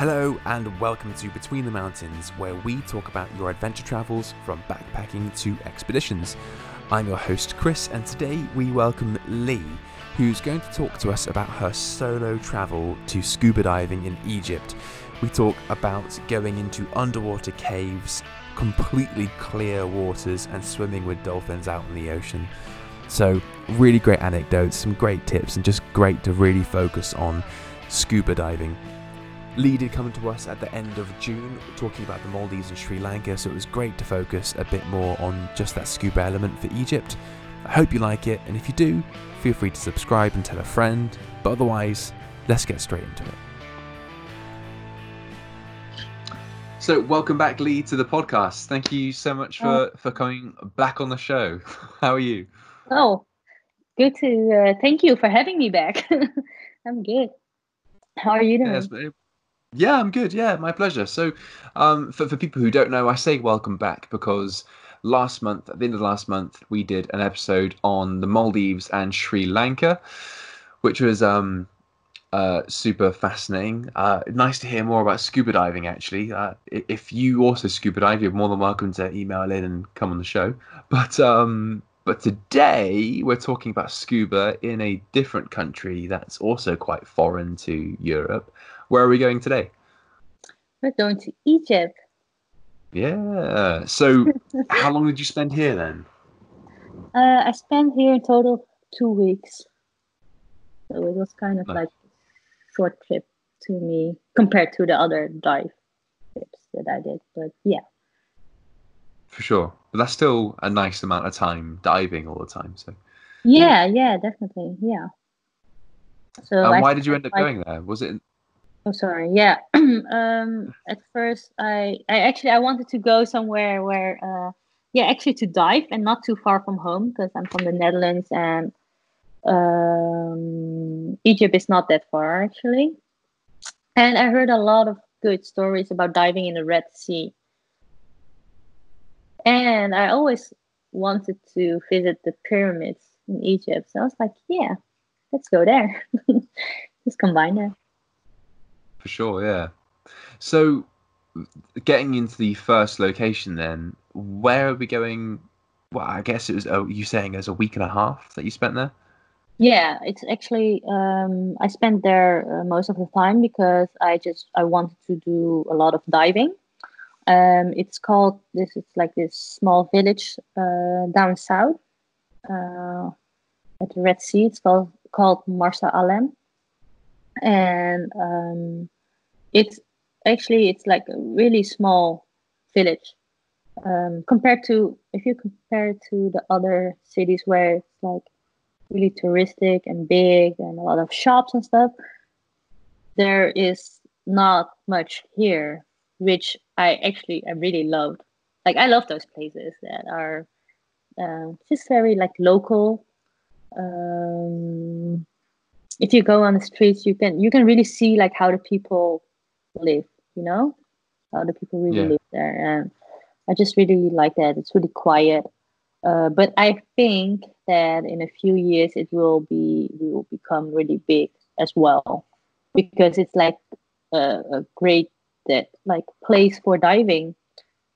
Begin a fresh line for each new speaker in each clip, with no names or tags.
Hello, and welcome to Between the Mountains, where we talk about your adventure travels from backpacking to expeditions. I'm your host, Chris, and today we welcome Lee, who's going to talk to us about her solo travel to scuba diving in Egypt. We talk about going into underwater caves, completely clear waters, and swimming with dolphins out in the ocean. So, really great anecdotes, some great tips, and just great to really focus on scuba diving. Lee did come to us at the end of June talking about the Maldives and Sri Lanka, so it was great to focus a bit more on just that scuba element for Egypt. I hope you like it, and if you do, feel free to subscribe and tell a friend. But otherwise, let's get straight into it. So, welcome back, Lee, to the podcast. Thank you so much for,
Oh.
for coming back on the show. How are you?
Oh, good to uh, thank you for having me back. I'm good. How are you doing?
Yes, but- yeah, I'm good. Yeah, my pleasure. So, um, for, for people who don't know, I say welcome back because last month, at the end of last month, we did an episode on the Maldives and Sri Lanka, which was um, uh, super fascinating. Uh, nice to hear more about scuba diving, actually. Uh, if you also scuba dive, you're more than welcome to email in and come on the show. But um, but today we're talking about scuba in a different country that's also quite foreign to Europe. Where are we going today?
We're going to Egypt.
Yeah. So, how long did you spend here then?
Uh, I spent here in total two weeks, so it was kind of
Nice.
like short trip to me compared to the other dive trips that I did. But yeah,
For sure. But that's still a nice amount of time diving all the time. So,
yeah, yeah, definitely, yeah. So
and
I
why did you end up
like-
going there? Was it?
Oh, sorry. Yeah. um, at first, I, I actually I wanted to go somewhere where, uh, yeah, actually to dive and not too far from home because I'm from the Netherlands and um, Egypt is not that far actually. And I heard a lot of good stories about diving in the Red Sea. And I always wanted to visit the pyramids in Egypt. So I was like, yeah, let's go there. Just combine that.
For sure, yeah. So, getting into the first location, then, where are we going? Well, I guess it was. Oh, you saying it was a week and a half that you spent there?
Yeah, it's actually um, I spent there uh, most of the time because I just I wanted to do a lot of diving. Um, it's called this. It's like this small village uh, down south uh, at the Red Sea. It's called called Marsa Alam, and um, it's actually it's like a really small village um, compared to if you compare it to the other cities where it's like really touristic and big and a lot of shops and stuff there is not much here which i actually i really loved. Like i love those places that are uh, just very like local um, if you go on the streets you can you can really see like how the people live you know? How the people really
Yeah.
live there and i just really like that. It's really quiet. Uh, but I think that in a few years it will be we will become really big as well. Because it's like a, a great that like place for diving.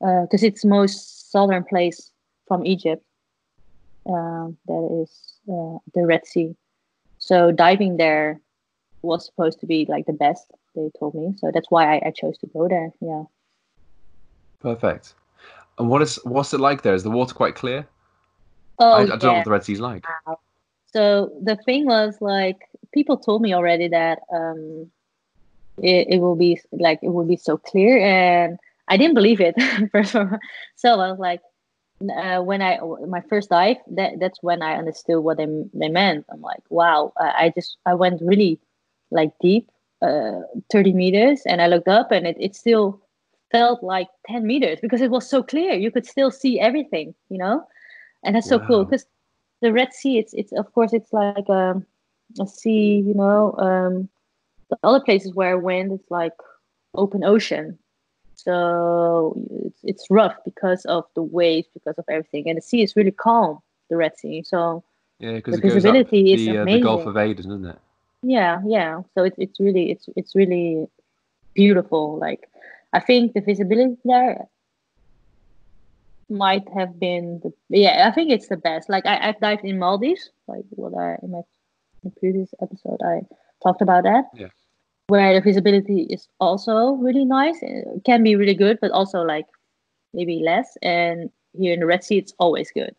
Because it's most southern place from Egypt. Um, that is uh, the Red Sea. So diving there was supposed to be like the best they told me. So that's why I, I chose to go there. Yeah.
Perfect. And what is what's it like there? Is the water quite clear?
Oh,
I, I don't know what the Red Sea's like.
So the thing was like people told me already that um it, it will be like it will be so clear and I didn't believe it first of all. So I was like uh, when I my first dive that that's when I understood what they they meant. I'm like wow I, I just I went really like deep uh 30 meters and I looked up and it, it still felt like 10 meters because it was so clear you could still see everything you know and that's so cool because the Red Sea, it's it's of course it's like um, a sea, you know. Um, the other places where I went, it's like open ocean, so it's it's rough because of the waves, because of everything, and the sea is really calm. The Red Sea, so
Yeah, because
The
it goes up
visibility is
the, uh, the Gulf of Aden, isn't it?
yeah, yeah. So it's it's really it's it's really beautiful. Like I think the visibility there might have been the yeah. I think it's the best. Like I, I've dived in Maldives, like what I in my the previous episode I talked about that.
Yeah.
Where the visibility is also really nice. It can be really good, but also like maybe less. And here in the Red Sea, it's always good.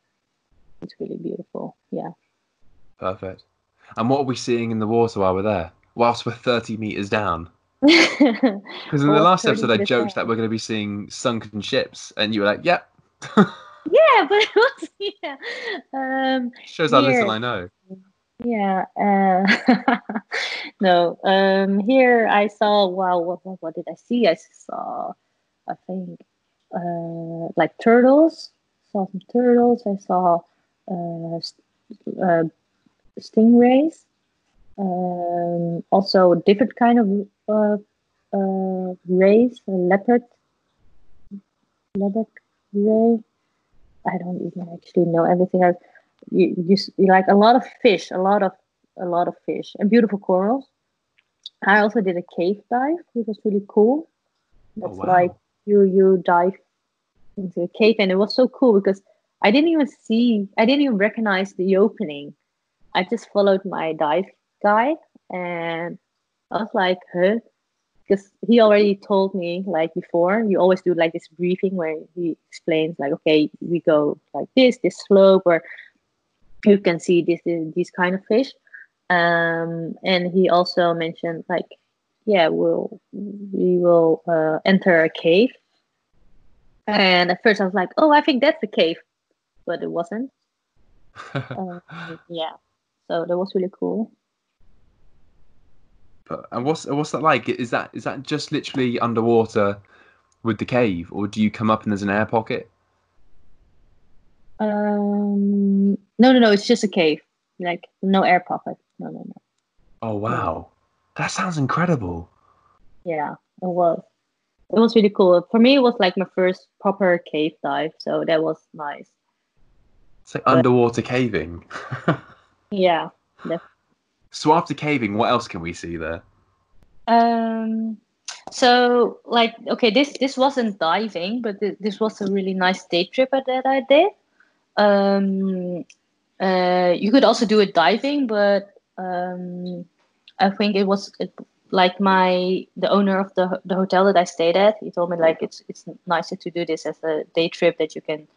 It's really beautiful. Yeah.
Perfect. And what are we seeing in the water while we're there? Whilst we're 30 meters down? Because in the last episode, I joked
down.
that we're going to be seeing sunken ships, and you were like, "Yep."
yeah, but it was yeah. Um,
Shows how little I know.
Yeah. Uh, no. Um. Here I saw. Wow. What, what? What did I see? I saw. I think. Uh, like turtles. Saw some turtles. I saw. Uh, st- uh stingrays. Um. Also different kind of uh, uh rays. Leopard. Leopard ray. I don't even actually know everything. I, you, you, you like a lot of fish, a lot of a lot of fish and beautiful corals. I also did a cave dive, which was really cool.
Oh,
That's
wow.
like you you dive into a cave, and it was so cool because I didn't even see, I didn't even recognize the opening. I just followed my dive guide, and I was like, "Huh." Because he already told me like before, you always do like this briefing where he explains like, okay, we go like this, this slope, or you can see this, this these kind of fish. Um, and he also mentioned like, yeah, we'll we will uh, enter a cave. And at first I was like, oh, I think that's a cave, but it wasn't. Uh, yeah, so that was really cool.
But and what's what's that like? Is that is that just literally underwater with the cave, or do you come up and there's an air pocket?
Um, no, no, no, it's just a cave, like no air pocket. No, no, no.
Oh wow, that sounds incredible.
Yeah, it was. It was really cool. For me, it was like my first proper cave dive, so that was nice.
It's like underwater caving.
Yeah.
so after caving, what else can we see there?
Um. So, like, okay, this this wasn't diving, but th- this was a really nice day trip that I did. Um. Uh, you could also do it diving, but um, I think it was it, like my the owner of the the hotel that I stayed at. He told me like it's it's nicer to do this as a day trip that you can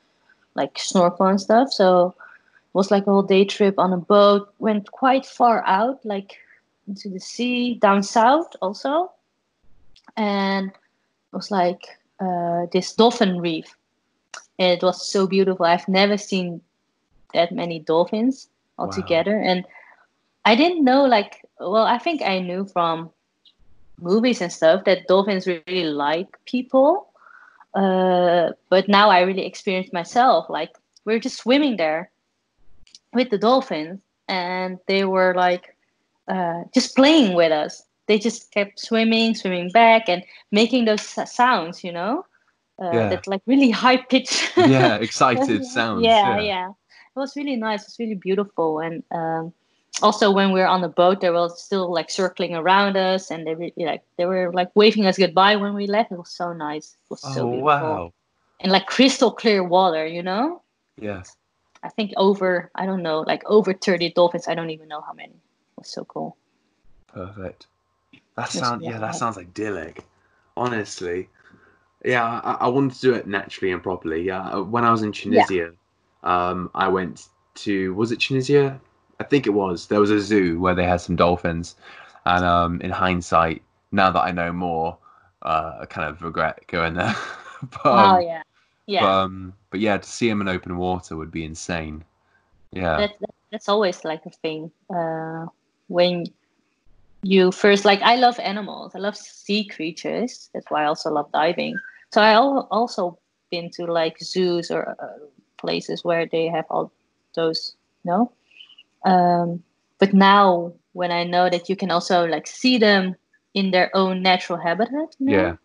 like snorkel and stuff. So it was like a whole day trip on a boat. Went quite far out, like into the sea down south also, and it was like uh, this dolphin reef. And it was so beautiful. I've never seen that many dolphins
Wow.
altogether, and I didn't know like well, I think I knew from movies and stuff that dolphins really like people. Uh, but now I really experienced myself. Like we're just swimming there with the dolphins, and they were like uh, just playing with us. They just kept swimming, swimming back, and making those sounds. You know, uh,
Yeah.
that like really high pitched.
Yeah, excited sounds.
Yeah, yeah, It was really nice. It was really beautiful, and um, also when we were on the boat, they were still like circling around us, and they like they were like waving us goodbye when we left. It was so nice. It was so
Oh
beautiful,
wow.
and like crystal clear water. You know,
Yeah.
I think over I don't know like over thirty dolphins. I don't even know how many. It was so cool.
Perfect. That sounds yeah,
yeah.
that sounds idyllic. Honestly, yeah, I, I wanted to do it naturally and properly. Yeah, when I was in Tunisia, um, I went to was it Tunisia? I think it was. There was a zoo where they had some dolphins, and um, in hindsight, now that I know more, uh, I kind of regret going there. but, um,
oh yeah, yeah.
But, um, but yeah, to see them in open water would be insane. Yeah.
that's that, that's always like a thing uh, when you first like i love animals. I love sea creatures. That's why i also love diving. So i also been to like zoos or uh, places where they have all those you know um, but now when i know that you can also like see them in their own natural habitat you know,
Yeah.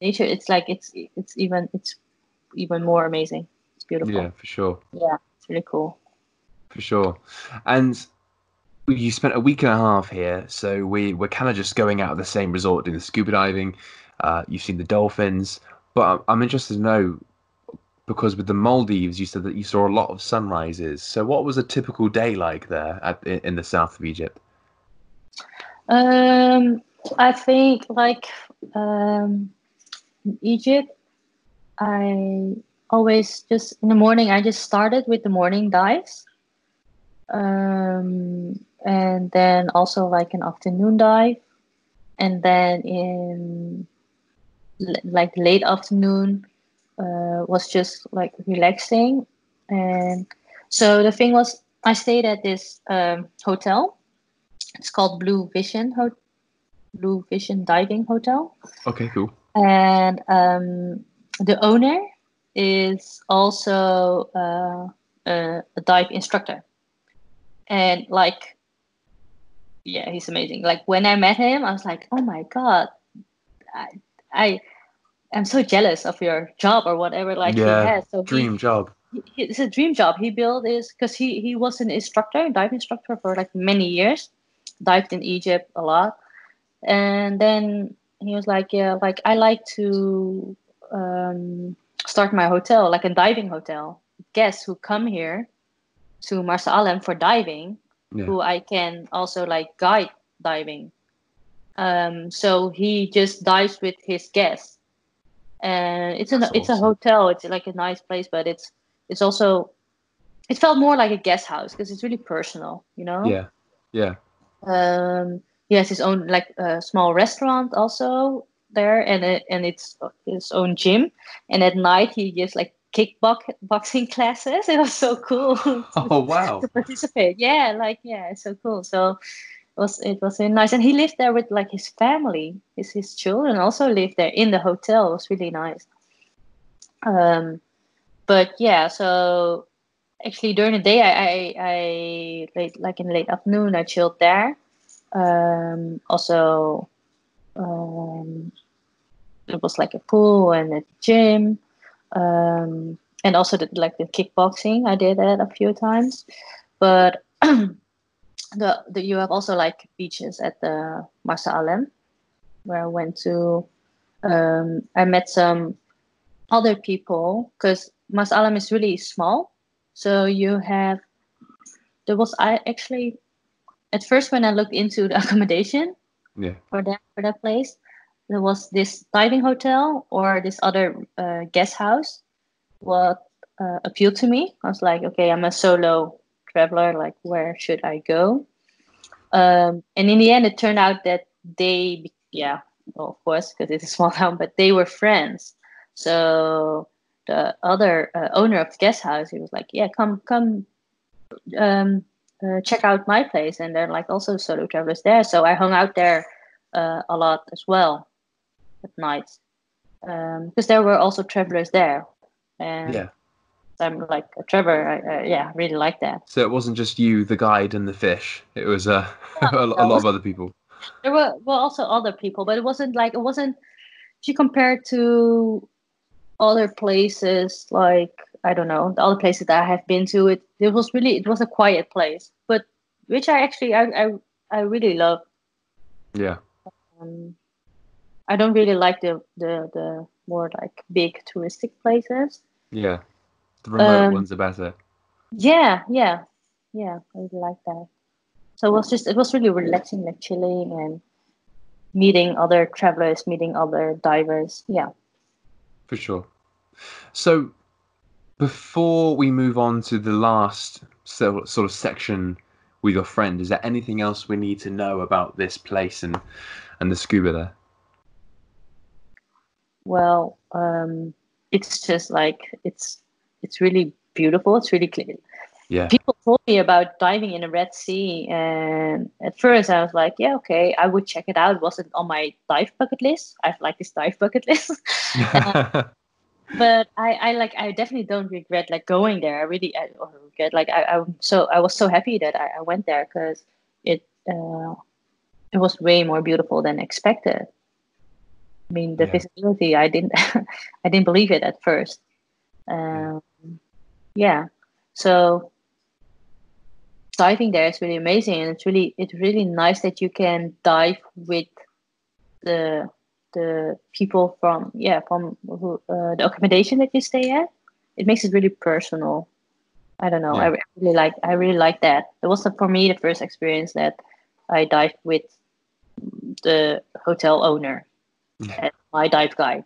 nature it's like it's it's even it's even more amazing. It's beautiful.
Yeah, for sure.
yeah it's really cool.
For sure. And you spent a week and a half here, so we we're kind of just going out of the same resort doing the scuba diving. Uh, you've seen the dolphins, but I'm interested to know because with the Maldives, you said that you saw a lot of sunrises. So, what was a typical day like there at, in the south of Egypt?
Um, I think like um, in Egypt, I always just in the morning. I just started with the morning dives, um, and then also like an afternoon dive, and then in like late afternoon uh, was just like relaxing. And so the thing was, I stayed at this um, hotel. It's called Blue Vision Hotel. Blue Vision Diving Hotel.
Okay, cool.
And um, the owner is also uh, a, a dive instructor. And like, yeah, he's amazing. Like when I met him, I was like, oh my god, I, I I'm so jealous of your job or whatever like
yeah,
he has. So
dream
he,
job.
He, it's a dream job. He built this because he he was an instructor, dive instructor for like many years, dived in Egypt a lot, and then he was like, yeah, like I like to um, start my hotel, like a diving hotel. Guests who come here to Marsa Alam for diving, yeah. who I can also like guide diving. Um, so he just dives with his guests and it's a That's it's awesome. a hotel. It's like a nice place, but it's it's also it felt more like a guest house because it's really personal, you know.
Yeah, yeah.
Um, he has his own like uh, small restaurant also there, and it, and it's his own gym. And at night he just like kickboxing classes. It was so cool.
oh wow!
to participate, yeah, like yeah, it's so cool. So it was it was really nice and he lived there with like his family his his children also lived there in the hotel it was really nice um but yeah so actually during the day i i, I late, like in the late afternoon i chilled there um also um it was like a pool and a gym um and also the, like the kickboxing i did that a few times but the, the you have also like beaches at the Marsa Alam, where I went to. Um, I met some other people because Marsa is really small, so you have. There was I actually, at first when I looked into the accommodation,
yeah,
for that for that place, there was this diving hotel or this other uh, guest house. What uh, appealed to me, I was like, okay, I'm a solo traveler like where should i go? Um, and in the end it turned out that they yeah well, of course because it's a small town but they were friends. So the other uh, owner of the guest house he was like yeah come come um, uh, check out my place. And they're like also solo travelers there. So i hung out there uh, a lot as well at night because um, there were also travelers there and
yeah
I'm like a Trevor. I, uh, yeah, really like that.
So it wasn't just you, the guide, and the fish. It was uh, a, a lot of other people.
There were well also other people, but it wasn't like it wasn't. If you compare to other places, like I don't know, the other places that I have been to, it it was really it was a quiet place, but which I actually I I, I really love.
Yeah.
Um, I don't really like the the the more like big touristic places.
Yeah. The remote um, ones are better.
Yeah, yeah, yeah. I really like that. So it was just it was really relaxing, like chilling and meeting other travelers, meeting other divers. Yeah.
For sure. So before we move on to the last sort of section with your friend, is there anything else we need to know about this place and and the scuba there?
Well, um, it's just like it's it's really beautiful. It's really clean.
Yeah.
People told me about diving in the Red Sea, and at first I was like, "Yeah, okay, I would check it out." It wasn't on my dive bucket list. I have like this dive bucket list, but I, I like, I definitely don't regret like going there. I really, I regret like, I, I'm so, I was so happy that I, I went there because it, uh, it was way more beautiful than expected. I mean, the yeah. visibility, I didn't, I didn't believe it at first. Um, yeah. So diving there is really amazing, and it's really it's really nice that you can dive with the the people from yeah from who, uh, the accommodation that you stay at. It makes it really personal. I don't know.
Yeah.
I really like I really like that. It was for me the first experience that I dived with the hotel owner. And my dive guide.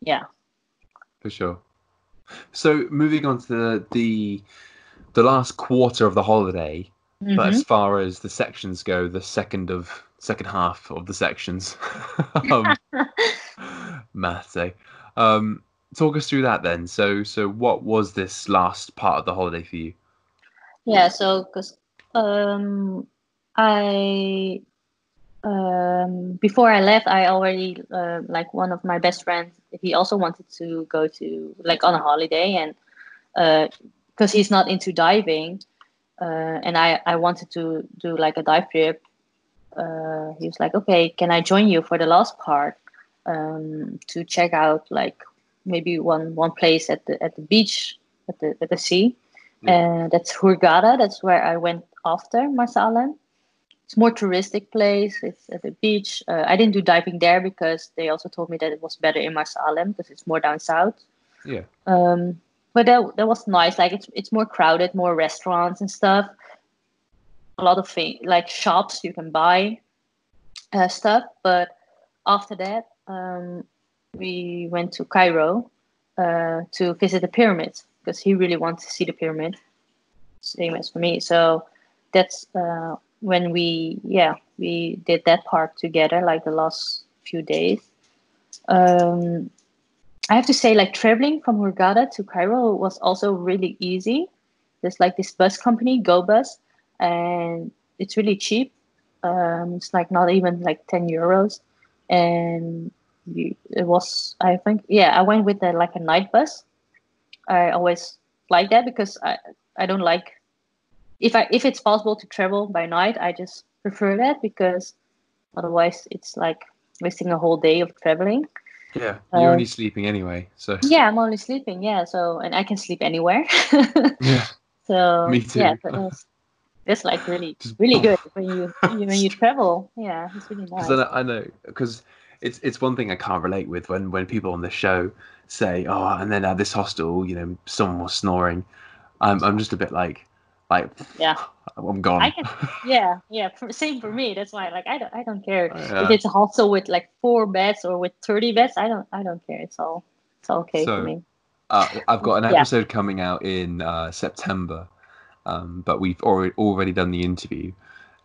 Yeah.
for sure. So moving on to the the, the last quarter of the holiday, but
Mhm.
as far as the sections go, the second of second half of the sections, um, maths, eh? Um, talk us through that then. So so what was this last part of the holiday for you?
Yeah, so because um, I um, before I left, I already uh, like one of my best friends. He also wanted to go to like on a holiday, and because he's not into diving, uh, and I I wanted to do like a dive trip. Uh, he was like, "Okay, can I join you for the last part um, to check out like maybe one one place at the at the beach at the at the sea?" and that's Hurghada. That's where I went after Marsa Alam. It's more touristic place. It's at the beach. Uh, I didn't do diving there because they also told me that it was better in Marsa Alam because it's more down south.
Yeah.
Um, but that, that was nice. Like it's it's more crowded, more restaurants and stuff. A lot of things like shops you can buy uh, stuff. But after that, um, we went to Cairo uh, to visit the pyramids because he really wants to see the pyramid, same as for me. So that's uh, when we, yeah, we did that part together, like the last few days. Um, I have to say, like traveling from Hurghada to Cairo was also really easy. There's like this bus company, Go Bus, and it's really cheap. Um, it's like not even like 10 euros. And you, it was, I think, yeah, I went with the, like a night bus. I always like that because I, I don't like if I if it's possible to travel by night, I just prefer that because otherwise it's like wasting a whole day of traveling.
Yeah, you're
Uh,
only sleeping anyway, so
Yeah, I'm only sleeping. Yeah, so and I can sleep anywhere.
yeah,
so
Me too.
Yeah, was, it's like really
Just
really good when you when you travel. Yeah, it's really nice.
I know because it's it's one thing I can't relate with when when people on the show say, oh, and then at this hostel, you know, someone was snoring. I'm I'm just a bit like like
Yeah.
I'm gone.
I can, yeah, yeah. Same for me. That's why, like, I don't, I don't care
Yeah.
if it's a hostel with like four beds or with thirty beds. I don't, I don't care. It's all, it's all okay
So,
for me.
Uh, I've got an
Yeah.
episode coming out in uh, September, um, but we've already already done the interview,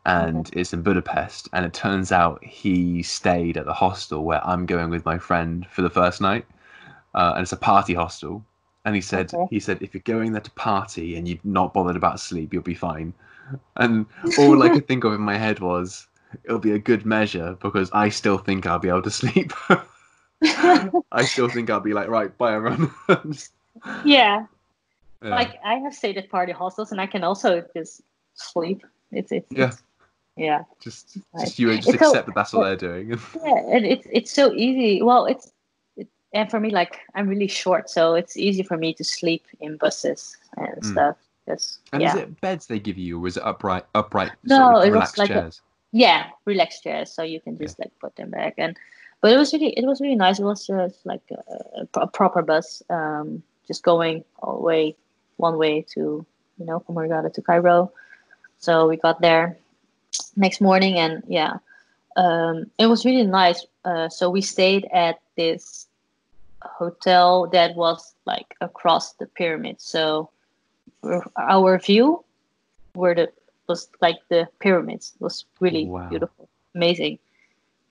and it's in Budapest. And it turns out he stayed at the hostel where I'm going with my friend for the first night, uh, and it's a party hostel. And he said,
Okay.
he said, if you're going there to party and you're not bothered about sleep, you'll be fine. And all I could think of in my head was, it'll be a good measure because I still think I'll be able to sleep. I still think I'll be like, right, bye everyone. Just-
yeah,
yeah.
like I have stayed at party hostels, and I can also just sleep. It's, it's,
Yeah.
it's yeah,
just just you just
It's so-
accept that that's what they're doing.
yeah, and it's it's so easy. Well, it's it, and for me, like I'm really short, so it's easy for me to sleep in buses and
Mm.
stuff. Just
and
yeah.
is it beds they give you, or is it upright upright
No,
sort of
it was like a- yeah relaxed chairs so you can just like put them back and but it was really it was really nice it was just like a, a proper bus um just going all the way one way to you know from Hurghada to Cairo so we got there next morning and yeah um it was really nice uh so we stayed at this hotel that was like across the pyramid. So our view where the was like the pyramids it was really
Wow.
beautiful amazing.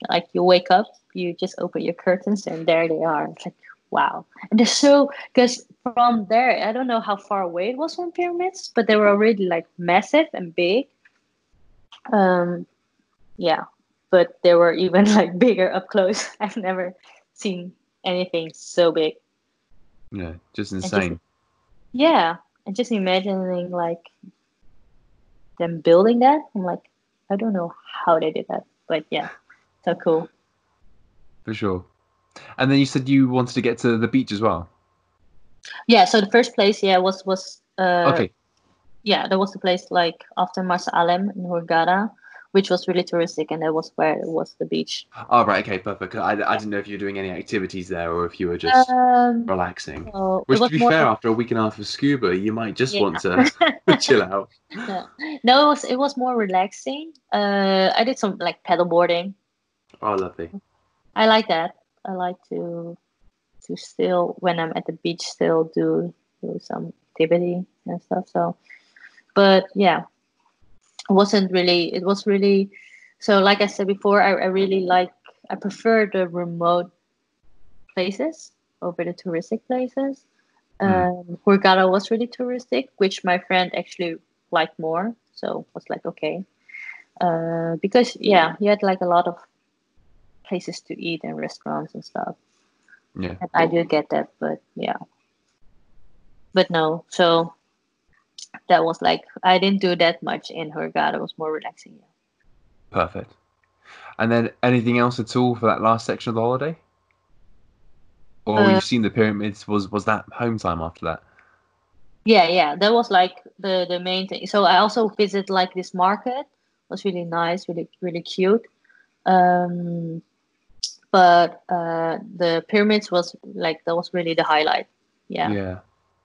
Like you wake up you just open your curtains and there they are. It's like wow. And they're so because from there i don't know how far away it was from pyramids but they were already like massive and big. Um yeah. But they were even like bigger up close. I've never seen anything so big
Yeah, just
just-
insane.
yeah and just imagining like them building that i'm like i don't know how they did that but yeah so cool
for sure. And then you said you wanted to get to the beach as well.
yeah so the first place yeah was was uh
okay,
yeah, there was a place like after Marsa Alam in Hurghada, which was really touristic, and that was where it was the beach.
Oh right, okay, perfect. I, I didn't know if you were doing any activities there or if you were just
Um,
relaxing.
so
Which, to be fair, after a week and a half of scuba, you might just
Yeah.
want to chill out.
no, no, it was it was more relaxing. Uh, I did some like paddleboarding.
Oh, lovely.
I like that. I like to to still when I'm at the beach still do do some activity and stuff. So, but yeah, wasn't really. It was really. So, like I said before, I, I really like. I prefer the remote places over the touristic places. Um, Hurghada was really touristic, which my friend actually liked more. So was like okay, uh, because yeah, he had like a lot of places to eat and restaurants and stuff.
Yeah.
And I do get that, but yeah. But no, so that was like I didn't do that much in Hurghada. It was more relaxing. Yeah.
Perfect. And then anything else at all for that last section of the holiday? Or
Uh,
you've seen the pyramids? Was was that home time after that?
Yeah, yeah, that was like the the main thing. So I also visited like this market. It was really nice, really really cute. Um, but uh, the pyramids was like that was really the highlight. Yeah,
Yeah,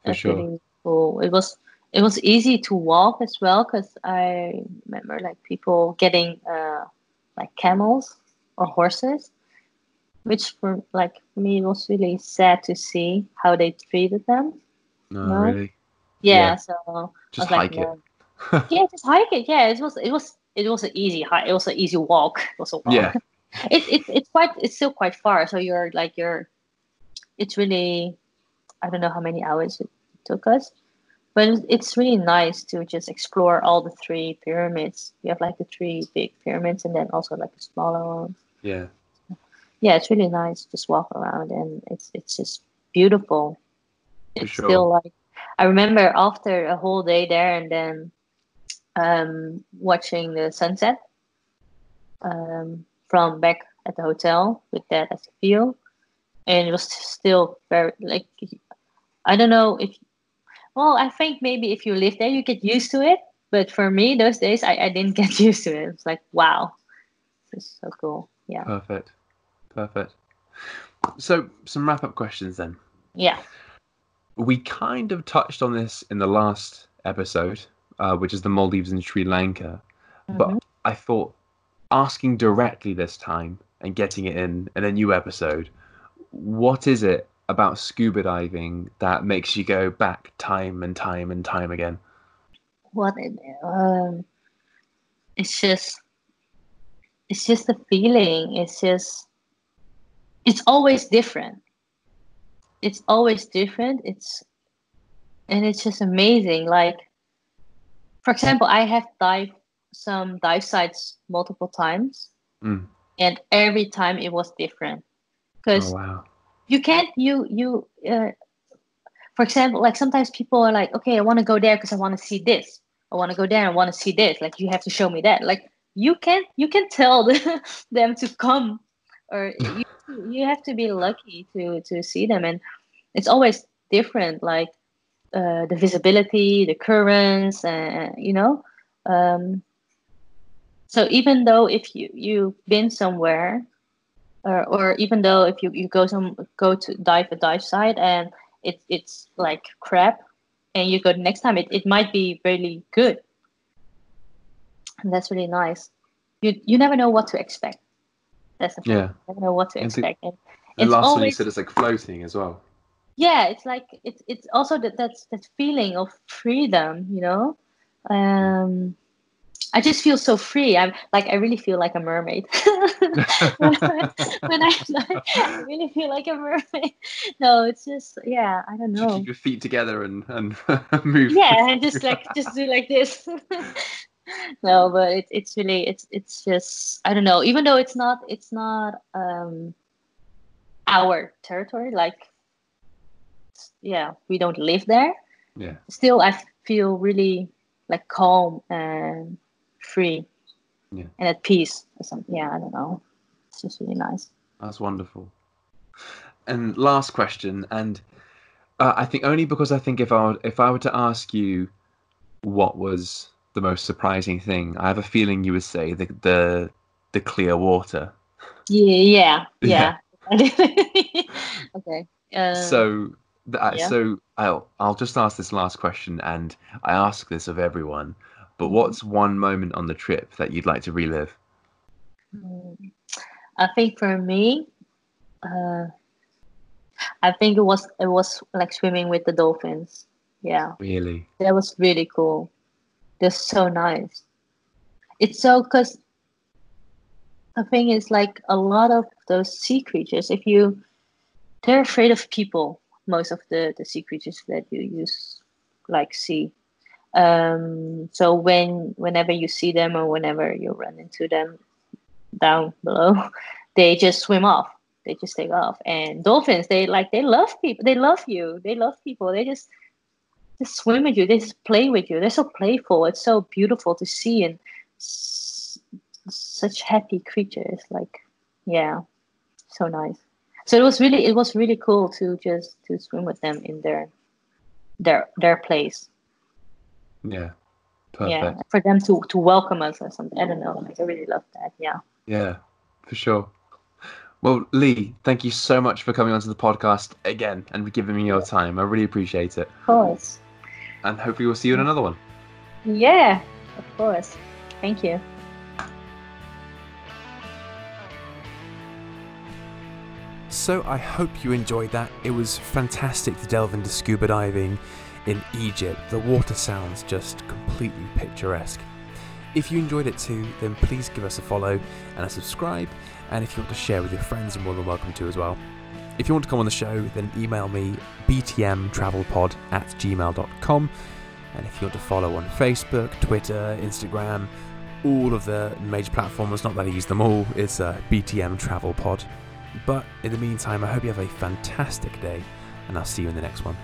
for
that's
sure.
really cool. It was it was easy to walk as well because I remember like people getting uh, like camels or horses, which for like me was really sad to see how they treated them.
No,
No.
really.
Yeah,
Yeah.
so
Just
was like,
hike it.
no. yeah, just hike it. Yeah, it was it was it was an easy hike. It was an easy walk. It was a walk.
Yeah.
It, it it's quite it's still quite far. So you're like you're it's really I don't know how many hours it took us. But it's- really nice to just explore all the three pyramids. You have like the three big pyramids and then also like the smaller ones.
Yeah.
Yeah, it's really nice. Just walk around and it's it's just beautiful.
For
It's
sure.
still like I remember after a whole day there and then um, watching the sunset um, from back at the hotel with that as a view, and it was still very like I don't know if well I think maybe if you live there you get used to it, but for me those days I, I didn't get used to it. It's like wow, this is so cool. Yeah,
Perfect. Perfect. So some wrap up questions then.
yeah,
We kind of touched on this in the last episode, uh, which is the Maldives and Sri Lanka. But
Mhm.
I thought asking directly this time and getting it in in a new episode, what is it about scuba diving that makes you go back time and time and time again?
what it, um, it's just it's just a feeling it's just it's always different it's always different it's and it's just amazing like for example i have dived some dive sites multiple times
Mm.
and every time it was different because
Oh wow.
You can't you you uh, for example like sometimes people are like okay i want to go there because i want to see this. I want to go there i want to see this. Like you have to show me that. Like you can't you can tell them to come or you, you have to be lucky to to see them. And it's always different like uh, the visibility the currents and you know? Um, so even though if you you've been somewhere or, or even though if you, you go some go to dive a dive site and it, it's like crap and you go next time it, it might be really good. And that's really nice. You you never know what to expect. That's the
Yeah.
you never know what to
And the-
expect. And
And
it's
last one you said it's like floating as well.
yeah it's like it's it's also that that's that feeling of freedom you know? Um i just feel so free. I'm like i really feel like a mermaid. When I, I really feel like a mermaid. No it's just yeah i don't know
keep your feet together and, and move.
yeah and just like just do like this. No but it, it's really it's it's just i don't know. Even though it's not it's not um our territory like yeah we don't live there.
Yeah.
still i feel really like calm and free
Yeah.
and at peace or something yeah i don't know it's just really nice
That's wonderful. And last question, and uh, I think only because I think if I were, if I were to ask you what was the most surprising thing, I have a feeling you would say the the, the clear water.
Yeah, yeah, yeah. okay. Uh,
so, th-
yeah.
so I'll I'll just ask this last question, and I ask this of everyone. But what's one moment on the trip that you'd like to relive?
Mm, I think for me, uh, I think it was it was like swimming with the dolphins. Yeah,
Really?
that was really cool. They're so nice. It's so because the thing is like a lot of those sea creatures. If you, they're afraid of people. Most of the the sea creatures that you use like see. Um, so when whenever you see them or whenever you run into them down below, they just swim off. They just take off. And dolphins, they like they love people. They love you. They love people. They just just swim with you. They just play with you. They're so playful. It's so beautiful to see and s- such happy creatures. Like, yeah, so nice. So it was really it was really cool to just to swim with them in their their their place.
Yeah. Perfect.
Yeah, for them to to welcome us or something. I don't know. Like I really love that. Yeah.
Yeah, for sure. Well, Lee, thank you so much for coming onto the podcast again and for giving me your time. I really appreciate it.
Of course.
And hopefully we'll see you in another one.
Yeah, of course. Thank you.
So I hope you enjoyed that. It was fantastic to delve into scuba diving in Egypt. The water sounds just completely picturesque. If you enjoyed it too, then please give us a follow and a subscribe. And if you want to share with your friends, you're more than welcome to as well. If you want to come on the show, then email me btmtravelpod at gmail.com. And if you want to follow on Facebook, Twitter, Instagram, all of the major platforms, not that I use them all, it's uh, BTM Travel Pod. But in the meantime, I hope you have a fantastic day, and I'll see you in the next one.